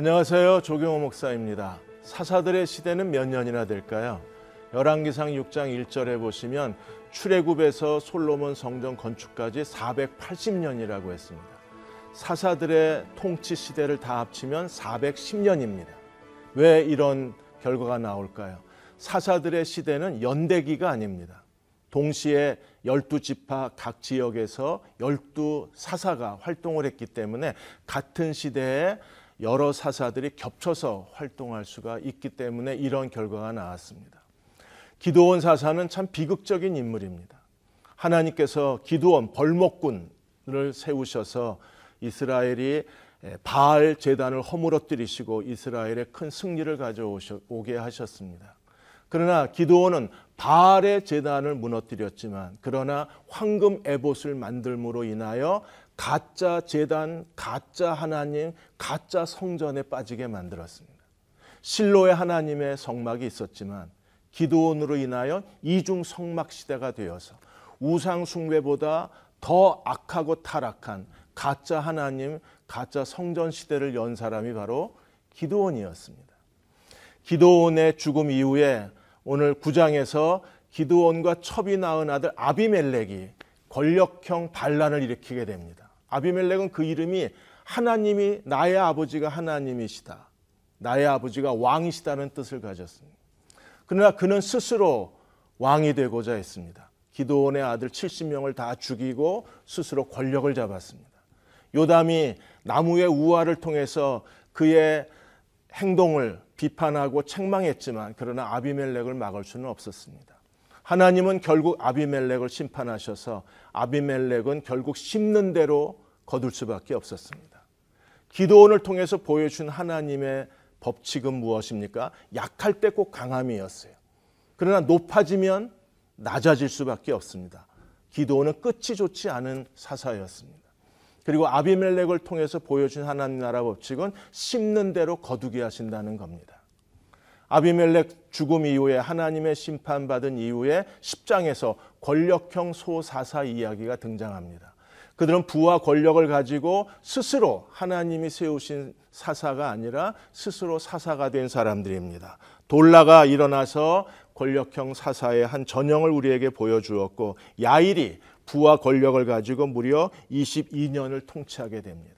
안녕하세요. 조경호 목사입니다. 사사들의 시대는 몇 년이나 될까요? 열왕기상 6장 1절에 보시면 출애굽에서 솔로몬 성전 건축까지 480년이라고 했습니다. 사사들의 통치 시대를 다 합치면 410년입니다. 왜 이런 결과가 나올까요? 사사들의 시대는 연대기가 아닙니다. 동시에 열두 지파 각 지역에서 열두 사사가 활동을 했기 때문에 같은 시대에 여러 사사들이 겹쳐서 활동할 수가 있기 때문에 이런 결과가 나왔습니다. 기도원 사사는 참 비극적인 인물입니다. 하나님께서 기도원 벌목군을 세우셔서 이스라엘이 바알 재단을 허물어뜨리시고 이스라엘에 큰 승리를 가져오게 하셨습니다. 그러나 기도원은 바알의 재단을 무너뜨렸지만 그러나 황금 에봇을 만들므로 인하여 가짜 재단, 가짜 하나님, 가짜 성전에 빠지게 만들었습니다. 실로의 하나님의 성막이 있었지만 기도원으로 인하여 이중 성막 시대가 되어서 우상 숭배보다 더 악하고 타락한 가짜 하나님, 가짜 성전 시대를 연 사람이 바로 기도원이었습니다. 기도원의 죽음 이후에 오늘 9장에서 기드온과 첩이 낳은 아들 아비멜렉이 권력형 반란을 일으키게 됩니다. 아비멜렉은 그 이름이 하나님이 나의 아버지가 하나님이시다. 나의 아버지가 왕이시다는 뜻을 가졌습니다. 그러나 그는 스스로 왕이 되고자 했습니다. 기도원의 아들 70명을 다 죽이고 스스로 권력을 잡았습니다. 요담이 나무의 우화를 통해서 그의 행동을 비판하고 책망했지만 그러나 아비멜렉을 막을 수는 없었습니다. 하나님은 결국 아비멜렉을 심판하셔서 아비멜렉은 결국 심는 대로 거둘 수밖에 없었습니다. 기도원을 통해서 보여준 하나님의 법칙은 무엇입니까? 약할 때 꼭 강함이었어요. 그러나 높아지면 낮아질 수밖에 없습니다. 기도원은 끝이 좋지 않은 사사였습니다. 그리고 아비멜렉을 통해서 보여준 하나님 나라 법칙은 심는 대로 거두게 하신다는 겁니다. 아비멜렉 죽음 이후에 하나님의 심판받은 이후에 10장에서 권력형 소사사 이야기가 등장합니다. 그들은 부와 권력을 가지고 스스로 하나님이 세우신 사사가 아니라 스스로 사사가 된 사람들입니다. 돌라가 일어나서 권력형 사사의 한 전형을 우리에게 보여주었고 야일이 부와 권력을 가지고 무려 22년을 통치하게 됩니다.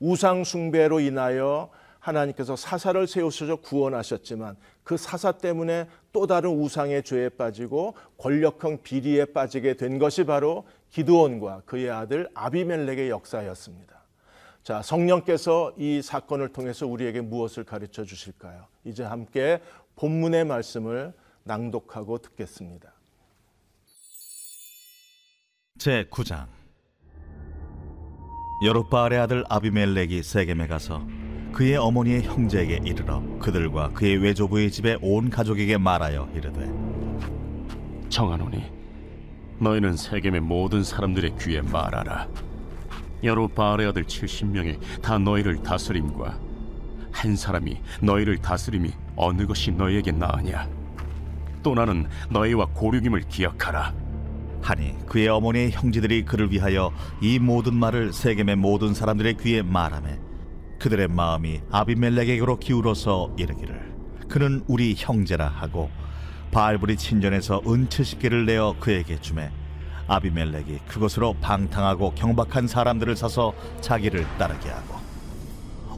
우상 숭배로 인하여 하나님께서 사사를 세우셔서 구원하셨지만 그 사사 때문에 또 다른 우상의 죄에 빠지고 권력형 비리에 빠지게 된 것이 바로 기드온과 그의 아들 아비멜렉의 역사였습니다. 자, 성령께서 이 사건을 통해서 우리에게 무엇을 가르쳐 주실까요? 이제 함께 본문의 말씀을 낭독하고 듣겠습니다. 제 9장 여룻바알의 아들 아비멜렉이 세겜에 가서 그의 어머니의 형제에게 이르러 그들과 그의 외조부의 집에 온 가족에게 말하여 이르되 정하노니 너희는 세겜의 모든 사람들의 귀에 말하라. 여룻바알의 아들 70명이 다 너희를 다스림과 한 사람이 너희를 다스림이 어느 것이 너희에게 나으냐? 또 나는 너희와 고륙임을 기억하라. 하니 그의 어머니의 형제들이 그를 위하여 이 모든 말을 세겜의 모든 사람들의 귀에 말하매 그들의 마음이 아비멜렉에게로 기울어서 이르기를 그는 우리 형제라 하고 바알불이 친전에서 은채식계를 내어 그에게 주매 아비멜렉이 그것으로 방탕하고 경박한 사람들을 사서 자기를 따르게 하고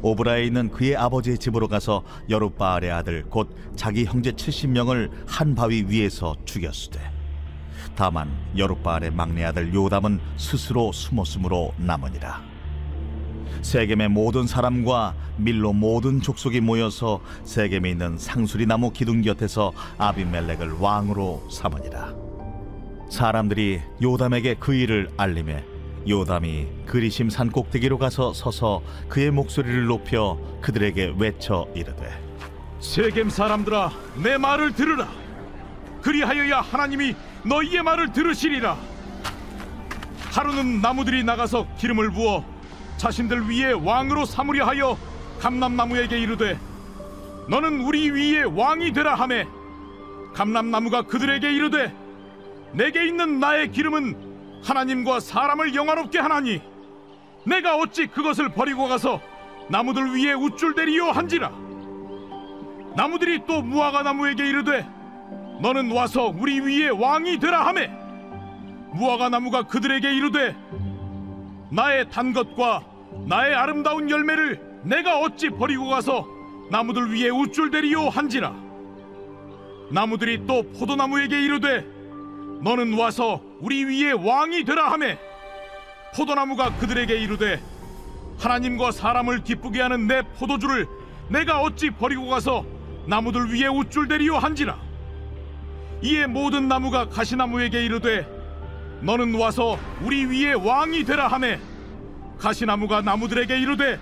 오브라에 있는 그의 아버지의 집으로 가서 여룻바알의 아들 곧 자기 형제 70명을 한 바위 위에서 죽였으되 다만 여룻바알의 막내 아들 요담은 스스로 숨었으므로 남으니라 세겜의 모든 사람과 밀로 모든 족속이 모여서 세겜에 있는 상수리 나무 기둥 곁에서 아비멜렉을 왕으로 삼으니라. 사람들이 요담에게 그 일을 알림해 요담이 그리심 산 꼭대기로 가서 서서 그의 목소리를 높여 그들에게 외쳐 이르되 세겜 사람들아 내 말을 들으라. 그리하여야 하나님이 너희의 말을 들으시리라. 하루는 나무들이 나가서 기름을 부어 자신들 위에 왕으로 삼으려 하여 감람나무에게 이르되 너는 우리 위에 왕이 되라 하매. 감람나무가 그들에게 이르되 내게 있는 나의 기름은 하나님과 사람을 영화롭게 하나니 내가 어찌 그것을 버리고 가서 나무들 위에 우쭐대리요 한지라? 나무들이 또 무화과 나무에게 이르되 너는 와서 우리 위에 왕이 되라 하매. 무화과 나무가 그들에게 이르되 나의 단 것과 나의 아름다운 열매를 내가 어찌 버리고 가서 나무들 위에 우쭐대리요 한지라? 나무들이 또 포도나무에게 이르되 너는 와서 우리 위에 왕이 되라 하매. 포도나무가 그들에게 이르되 하나님과 사람을 기쁘게 하는 내 포도주를 내가 어찌 버리고 가서 나무들 위에 우쭐대리요 한지라? 이에 모든 나무가 가시나무에게 이르되 너는 와서 우리 위에 왕이 되라 하매 가시나무가 나무들에게 이르되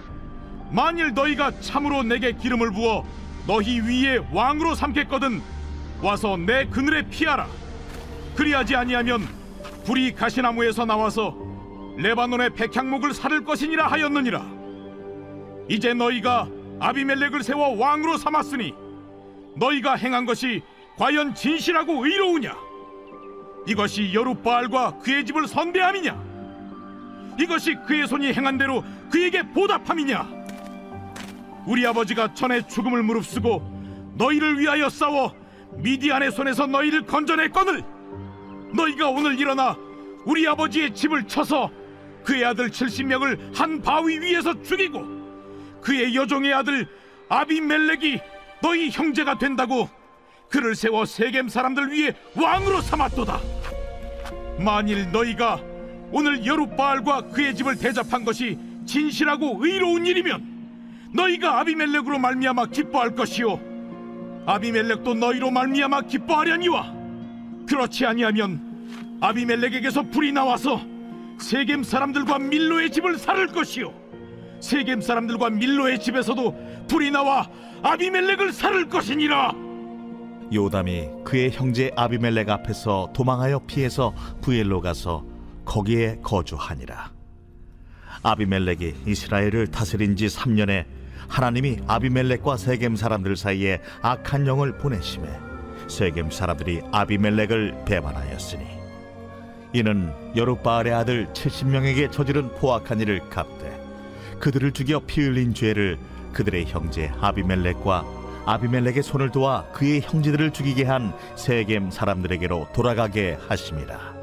만일 너희가 참으로 내게 기름을 부어 너희 위에 왕으로 삼겠거든 와서 내 그늘에 피하라. 그리하지 아니하면 불이 가시나무에서 나와서 레바논의 백향목을 사를 것이니라 하였느니라. 이제 너희가 아비멜렉을 세워 왕으로 삼았으니 너희가 행한 것이 과연 진실하고 의로우냐 이것이 여룻바알과 그의 집을 선대함이냐? 이것이 그의 손이 행한 대로 그에게 보답함이냐? 우리 아버지가 전에 죽음을 무릅쓰고 너희를 위하여 싸워 미디안의 손에서 너희를 건져냈거늘 너희가 오늘 일어나 우리 아버지의 집을 쳐서 그의 아들 70명을 한 바위 위에서 죽이고 그의 여종의 아들 아비멜렉이 너희 형제가 된다고 그를 세워 세겜 사람들 위에 왕으로 삼았도다 만일 너희가 오늘 여룻바알과 그의 집을 대접한 것이 진실하고 의로운 일이면 너희가 아비멜렉으로 말미암아 기뻐할 것이요. 아비멜렉도 너희로 말미암아 기뻐하려니와. 그렇지 아니하면 아비멜렉에게서 불이 나와서 세겜 사람들과 밀로의 집을 살을 것이요. 세겜 사람들과 밀로의 집에서도 불이 나와 아비멜렉을 살을 것이니라 요담이 그의 형제 아비멜렉 앞에서 도망하여 피해서 부엘로 가서 거기에 거주하니라. 아비멜렉이 이스라엘을 다스린 지 3년에 하나님이 아비멜렉과 세겜 사람들 사이에 악한 영을 보내심에 세겜 사람들이 아비멜렉을 배반하였으니 이는 여룻바알의 아들 70명에게 저지른 포악한 일을 갚되 그들을 죽여 피 흘린 죄를 그들의 형제 아비멜렉과 아비멜렉의 손을 도와 그의 형제들을 죽이게 한 세겜 사람들에게로 돌아가게 하심이라.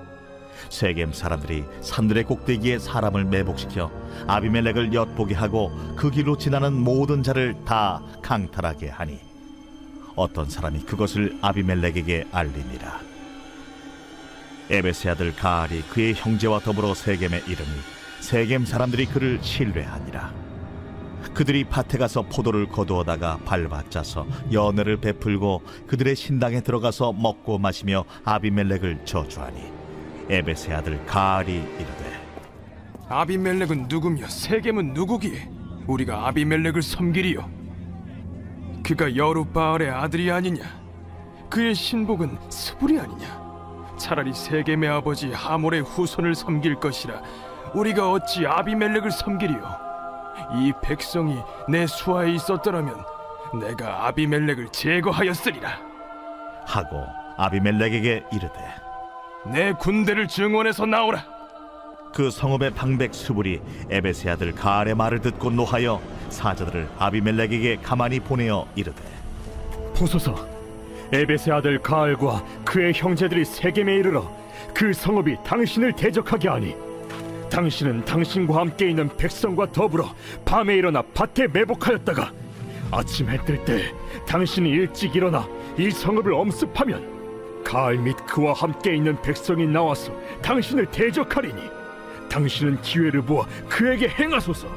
세겜 사람들이 산들의 꼭대기에 사람을 매복시켜 아비멜렉을 엿보게 하고 그 길로 지나는 모든 자를 다 강탈하게 하니 어떤 사람이 그것을 아비멜렉에게 알리니라. 에베스의 아들 가알이 그의 형제와 더불어 세겜에 이르니 세겜 사람들이 그를 신뢰하니라. 그들이 밭에 가서 포도를 거두어다가 밟아 짜서 연회를 베풀고 그들의 신당에 들어가서 먹고 마시며 아비멜렉을 저주하니 에베스의 아들 가알이 이르되 아비멜렉은 누구며 세겜은 누구기에 우리가 아비멜렉을 섬기리요. 그가 여룻바알의 아들이 아니냐? 그의 신복은 스불이 아니냐? 차라리 세겜의 아버지 하몰의 후손을 섬길 것이라 우리가 어찌 아비멜렉을 섬기리요 이 백성이 내 수하에 있었더라면 내가 아비멜렉을 제거하였으리라. 하고 아비멜렉에게 이르되 내 군대를 증원해서 나오라. 그 성읍의 방백 수불이 에베스의 아들 가알의 말을 듣고 노하여 사자들을 아비멜렉에게 가만히 보내어 이르되 보소서. 에베스의 아들 가알과 그의 형제들이 세겜에 이르러 그 성읍이 당신을 대적하게 하니 당신은 당신과 함께 있는 백성과 더불어 밤에 일어나 밭에 매복하였다가 아침 해 뜰 때 당신이 일찍 일어나 이 성읍을 엄습하면 가알 및 그와 함께 있는 백성이 나와서 당신을 대적하리니 당신은 기회를 보아 그에게 행하소서.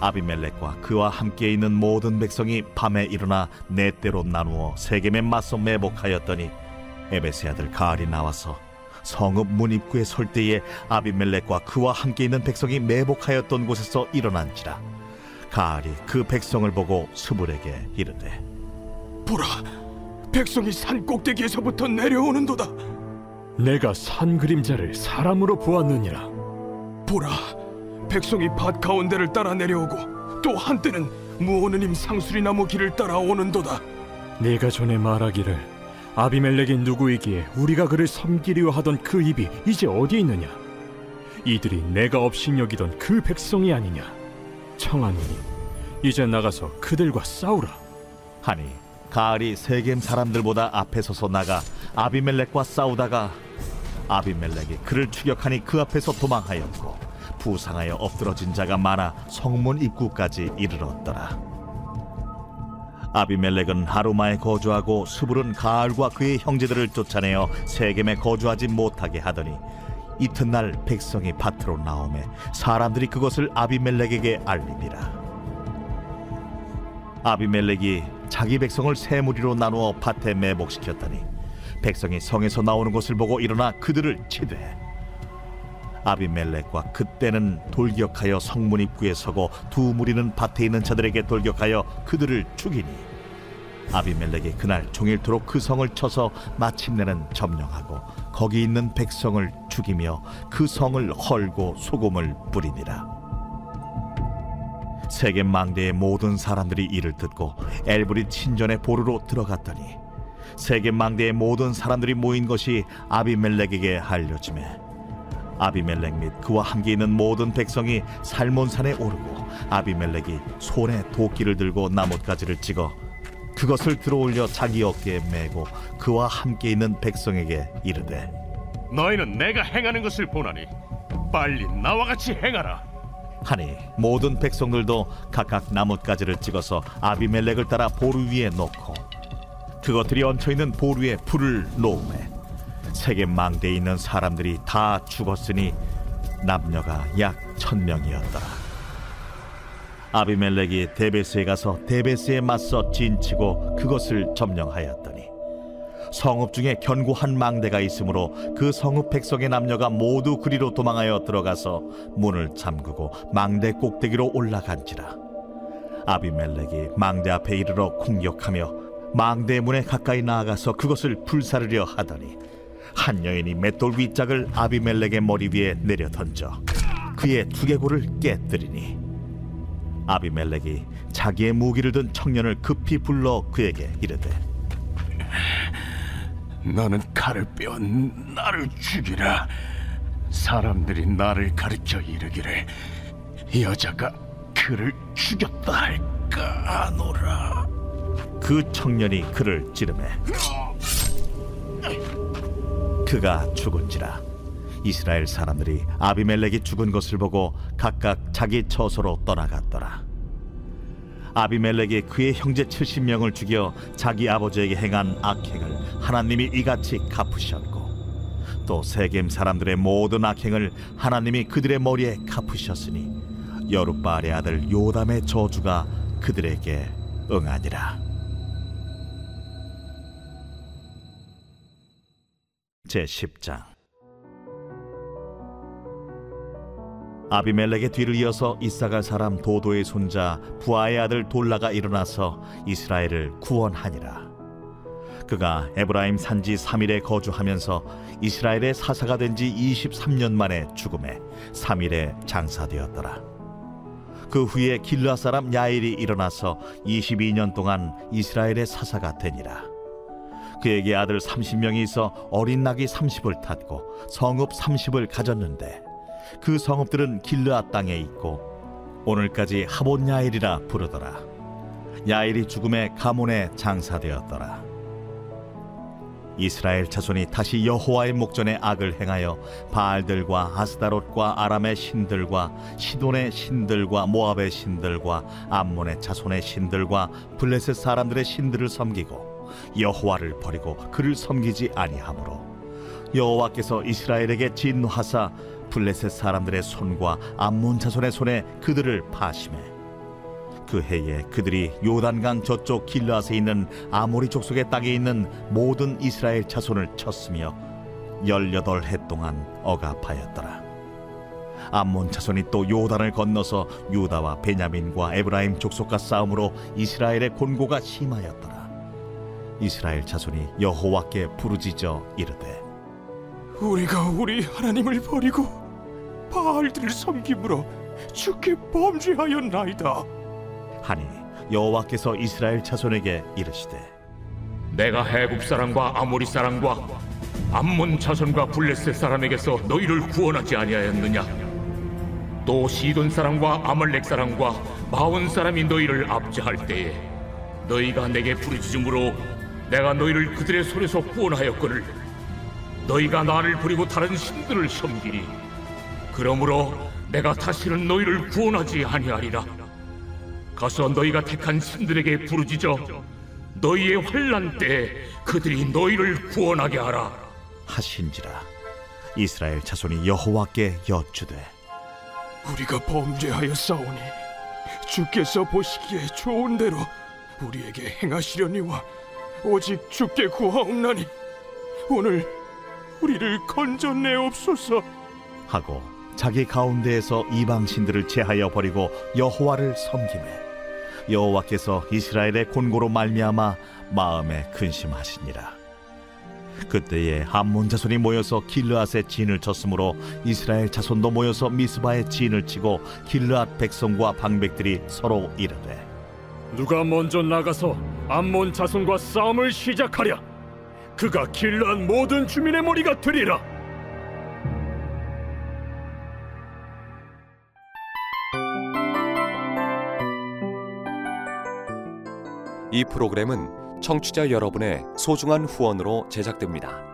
아비멜렉과 그와 함께 있는 모든 백성이 밤에 일어나 네 때로 나누어 세겜에 맞서 매복하였더니 에베스의 아들 가알이 나와서 성읍 문 입구에 설 때에 아비멜렉과 그와 함께 있는 백성이 매복하였던 곳에서 일어난지라 가알이 그 백성을 보고 수불에게 이르되 보라 백성이 산 꼭대기에서부터 내려오는도다. 내가 산 그림자를 사람으로 보았느니라. 보라 백성이 밭 가운데를 따라 내려오고 또 한때는 무오느님 상수리 나무 길을 따라 오는도다. 네가 전에 말하기를 아비멜렉이 누구이기에 우리가 그를 섬기려 하던 그 입이 이제 어디 있느냐? 이들이 내가 업신여기던 그 백성이 아니냐? 청하노니 이제 나가서 그들과 싸우라. 하니 가을이 세겜 사람들보다 앞에 서서 나가 아비멜렉과 싸우다가 아비멜렉이 그를 추격하니 그 앞에서 도망하였고 부상하여 엎드러진 자가 많아 성문 입구까지 이르렀더라 아비멜렉은 하루마에 거주하고 스불은 가을과 그의 형제들을 쫓아내어 세겜에 거주하지 못하게 하더니 이튿날 백성이 밭으로 나오매 사람들이 그것을 아비멜렉에게 알리니라. 아비멜렉이 자기 백성을 세 무리로 나누어 밭에 매복시켰더니 백성이 성에서 나오는 것을 보고 일어나 그들을 치되 아비멜렉과 그때는 돌격하여 성문 입구에 서고 두 무리는 밭에 있는 자들에게 돌격하여 그들을 죽이니. 아비멜렉이 그날 종일토록 그 성을 쳐서 마침내는 점령하고 거기 있는 백성을 죽이며 그 성을 헐고 소금을 뿌리니라. 세겜 망대의 모든 사람들이 이를 듣고 엘브릿 신전의 보루로 들어갔더니 세겜 망대의 모든 사람들이 모인 것이 아비멜렉에게 알려지매 아비멜렉 및 그와 함께 있는 모든 백성이 살몬산에 오르고 아비멜렉이 손에 도끼를 들고 나뭇가지를 찍어 그것을 들어올려 자기 어깨에 메고 그와 함께 있는 백성에게 이르되 너희는 내가 행하는 것을 보나니 빨리 나와 같이 행하라. 하니 모든 백성들도 각각 나뭇가지를 찍어서 아비멜렉을 따라 보루 위에 놓고 그것들이 얹혀 있는 보루에 불을 놓음에 세계 망대에 있는 사람들이 다 죽었으니 남녀가 약 천명이었더라. 아비멜렉이 데베스에 가서 데베스에 맞서 진치고 그것을 점령하였더니 성읍 중에 견고한 망대가 있으므로 그 성읍 백성의 남녀가 모두 그리로 도망하여 들어가서 문을 잠그고 망대 꼭대기로 올라간지라 아비멜렉이 망대 앞에 이르러 공격하며 망대 문에 가까이 나아가서 그것을 불사르려 하더니 한 여인이 맷돌 윗짝을 아비멜렉의 머리 위에 내려 던져 그의 두개골을 깨뜨리니 아비멜렉이 자기의 무기를 든 청년을 급히 불러 그에게 이르되 너는 칼을 빼어 나를 죽이라. 사람들이 나를 가르쳐 이르기를 여자가 그를 죽였다 할까 하노라. 그 청년이 그를 찌르매 그가 죽은지라. 이스라엘 사람들이 아비멜렉이 죽은 것을 보고 각각 자기 처소로 떠나갔더라. 아비멜렉이 그의 형제 70명을 죽여 자기 아버지에게 행한 악행을 하나님이 이같이 갚으셨고 또 세겜 사람들의 모든 악행을 하나님이 그들의 머리에 갚으셨으니 여룻바알의 아들 요담의 저주가 그들에게 응하니라 제 10장. 아비멜렉의 뒤를 이어서 이사갈 사람 도도의 손자 부아의 아들 돌라가 일어나서 이스라엘을 구원하니라. 그가 에브라임 산지 3일에 거주하면서 이스라엘의 사사가 된 지 23년 만에 죽음에 3일에 장사되었더라. 그 후에 길라 사람 야일이 일어나서 22년 동안 이스라엘의 사사가 되니라 그에게 아들 30명이 있어 어린 낙이 30을 탔고 성읍 30을 가졌는데 그 성읍들은 길르앗 땅에 있고 오늘까지 하본 야일이라 부르더라. 야일이 죽음에 가문에 장사되었더라. 이스라엘 자손이 다시 여호와의 목전에 악을 행하여 바알들과 아스다롯과 아람의 신들과 시돈의 신들과 모압의 신들과 암몬의 자손의 신들과 블레셋 사람들의 신들을 섬기고 여호와를 버리고 그를 섬기지 아니하므로 여호와께서 이스라엘에게 진노하사 블레셋 사람들의 손과 암몬 자손의 손에 그들을 파심해 그 해에 그들이 요단강 저쪽 길라앗에 있는 아모리 족속의 땅에 있는 모든 이스라엘 자손을 쳤으며 열여덟 해 동안 억압하였더라. 암몬 자손이 또 요단을 건너서 유다와 베냐민과 에브라임 족속과 싸움으로 이스라엘의 곤고가 심하였더라. 이스라엘 자손이 여호와께 부르짖어 이르되 우리가 우리 하나님을 버리고 바알들을 섬김으로 주께 범죄하였나이다. 하니 여호와께서 이스라엘 자손에게 이르시되 내가 해국 사람과 아모리 사람과 암몬 자손과 블레셋 사람에게서 너희를 구원하지 아니하였느냐? 또 시돈 사람과 아말렉 사람과 마온 사람이 너희를 압제할 때에 너희가 내게 부르짖음으로 내가 너희를 그들의 손에서 구원하였거늘 너희가 나를 버리고 다른 신들을 섬기니 그러므로 내가 다시는 너희를 구원하지 아니하리라. 가서 너희가 택한 신들에게 부르짖어 너희의 환난 때에 그들이 너희를 구원하게 하라. 하신지라. 이스라엘 자손이 여호와께 여쭈되 우리가 범죄하여 싸우니 주께서 보시기에 좋은 대로 우리에게 행하시려니와 오직 주께 구하옵나니 오늘 우리를 건져내옵소서. 하고 자기 가운데에서 이방 신들을 제하여 버리고 여호와를 섬기매 여호와께서 이스라엘의 곤고로 말미암아 마음에 근심하시니라. 그때에 암몬 자손이 모여서 길르앗의 진을 쳤으므로 이스라엘 자손도 모여서 미스바의 진을 치고 길르앗 백성과 방백들이 서로 이르되 누가 먼저 나가서 암몬 자손과 싸움을 시작하랴 그가 길러한 모든 주민의 머리가 되리라 이 프로그램은 청취자 여러분의 소중한 후원으로 제작됩니다.